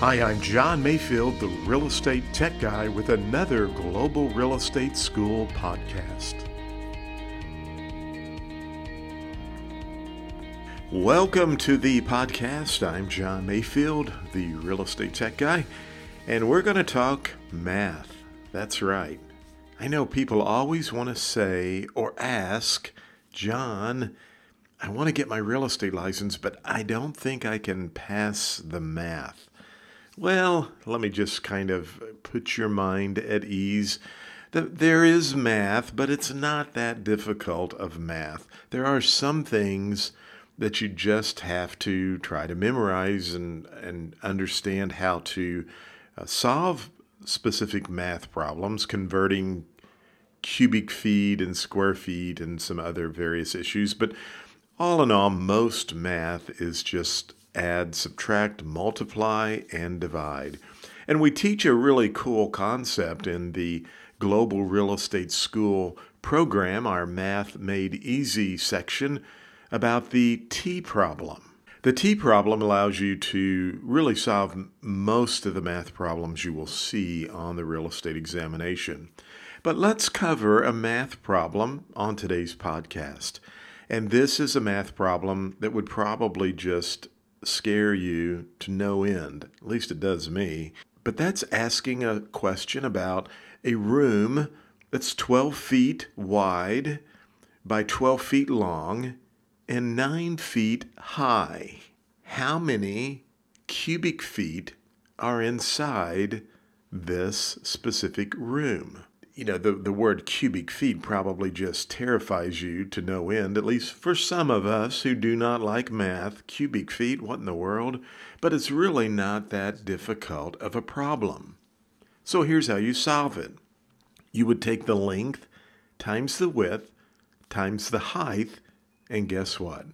Hi, I'm John Mayfield, the real estate tech guy, with another Global Real Estate School podcast. Welcome to the podcast. I'm John Mayfield, the real estate tech guy, and we're going to talk math. That's right. I know people always want to say or ask, John, I want to get my real estate license, but I don't think I can pass the math. Well, let me just kind of put your mind at ease. There is math, but it's not that difficult of math. There are some things that you just have to try to memorize and, and understand how to uh, solve specific math problems, converting cubic feet and square feet and some other various issues. But all in all, most math is just add, subtract, multiply, and divide. And we teach a really cool concept in the Global Real Estate School program, our Math Made Easy section, about the T problem. The T problem allows you to really solve most of the math problems you will see on the real estate examination. But let's cover a math problem on today's podcast. And this is a math problem that would probably just scare you to no end. At least it does me. But that's asking a question about a room that's 12 feet wide by 12 feet long and 9 feet high. How many cubic feet are inside this specific room? You know, the, the word cubic feet probably just terrifies you to no end, at least for some of us who do not like math. Cubic feet, what in the world? But it's really not that difficult of a problem. So here's how you solve it you would take the length times the width times the height, and guess what?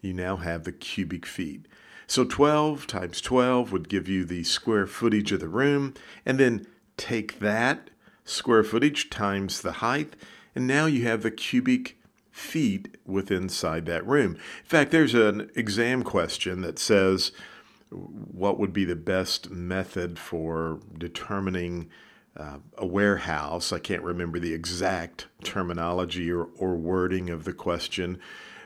You now have the cubic feet. So 12 times 12 would give you the square footage of the room, and then take that square footage times the height, and now you have the cubic feet within inside that room. In fact, there's an exam question that says what would be the best method for determining uh, a warehouse. I can't remember the exact terminology or, or wording of the question,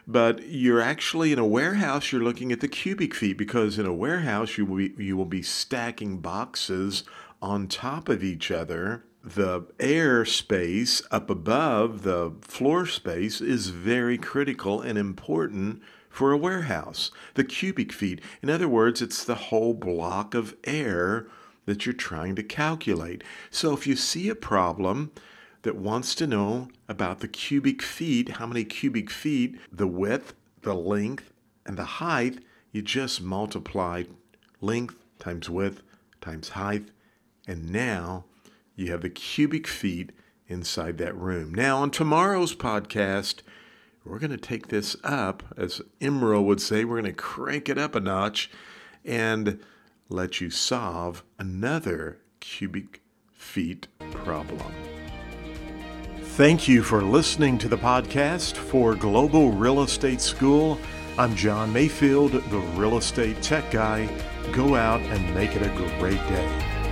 but you're actually in a warehouse. You're looking at the cubic feet because in a warehouse you will be, you will be stacking boxes on top of each other the air space up above the floor space is very critical and important for a warehouse. The cubic feet, in other words, it's the whole block of air that you're trying to calculate. So if you see a problem that wants to know about the cubic feet, how many cubic feet, the width, the length, and the height, you just multiply length times width times height, and now you have the cubic feet inside that room. Now, on tomorrow's podcast, we're going to take this up, as Emeril would say, we're going to crank it up a notch and let you solve another cubic feet problem. Thank you for listening to the podcast for Global Real Estate School. I'm John Mayfield, the real estate tech guy. Go out and make it a great day.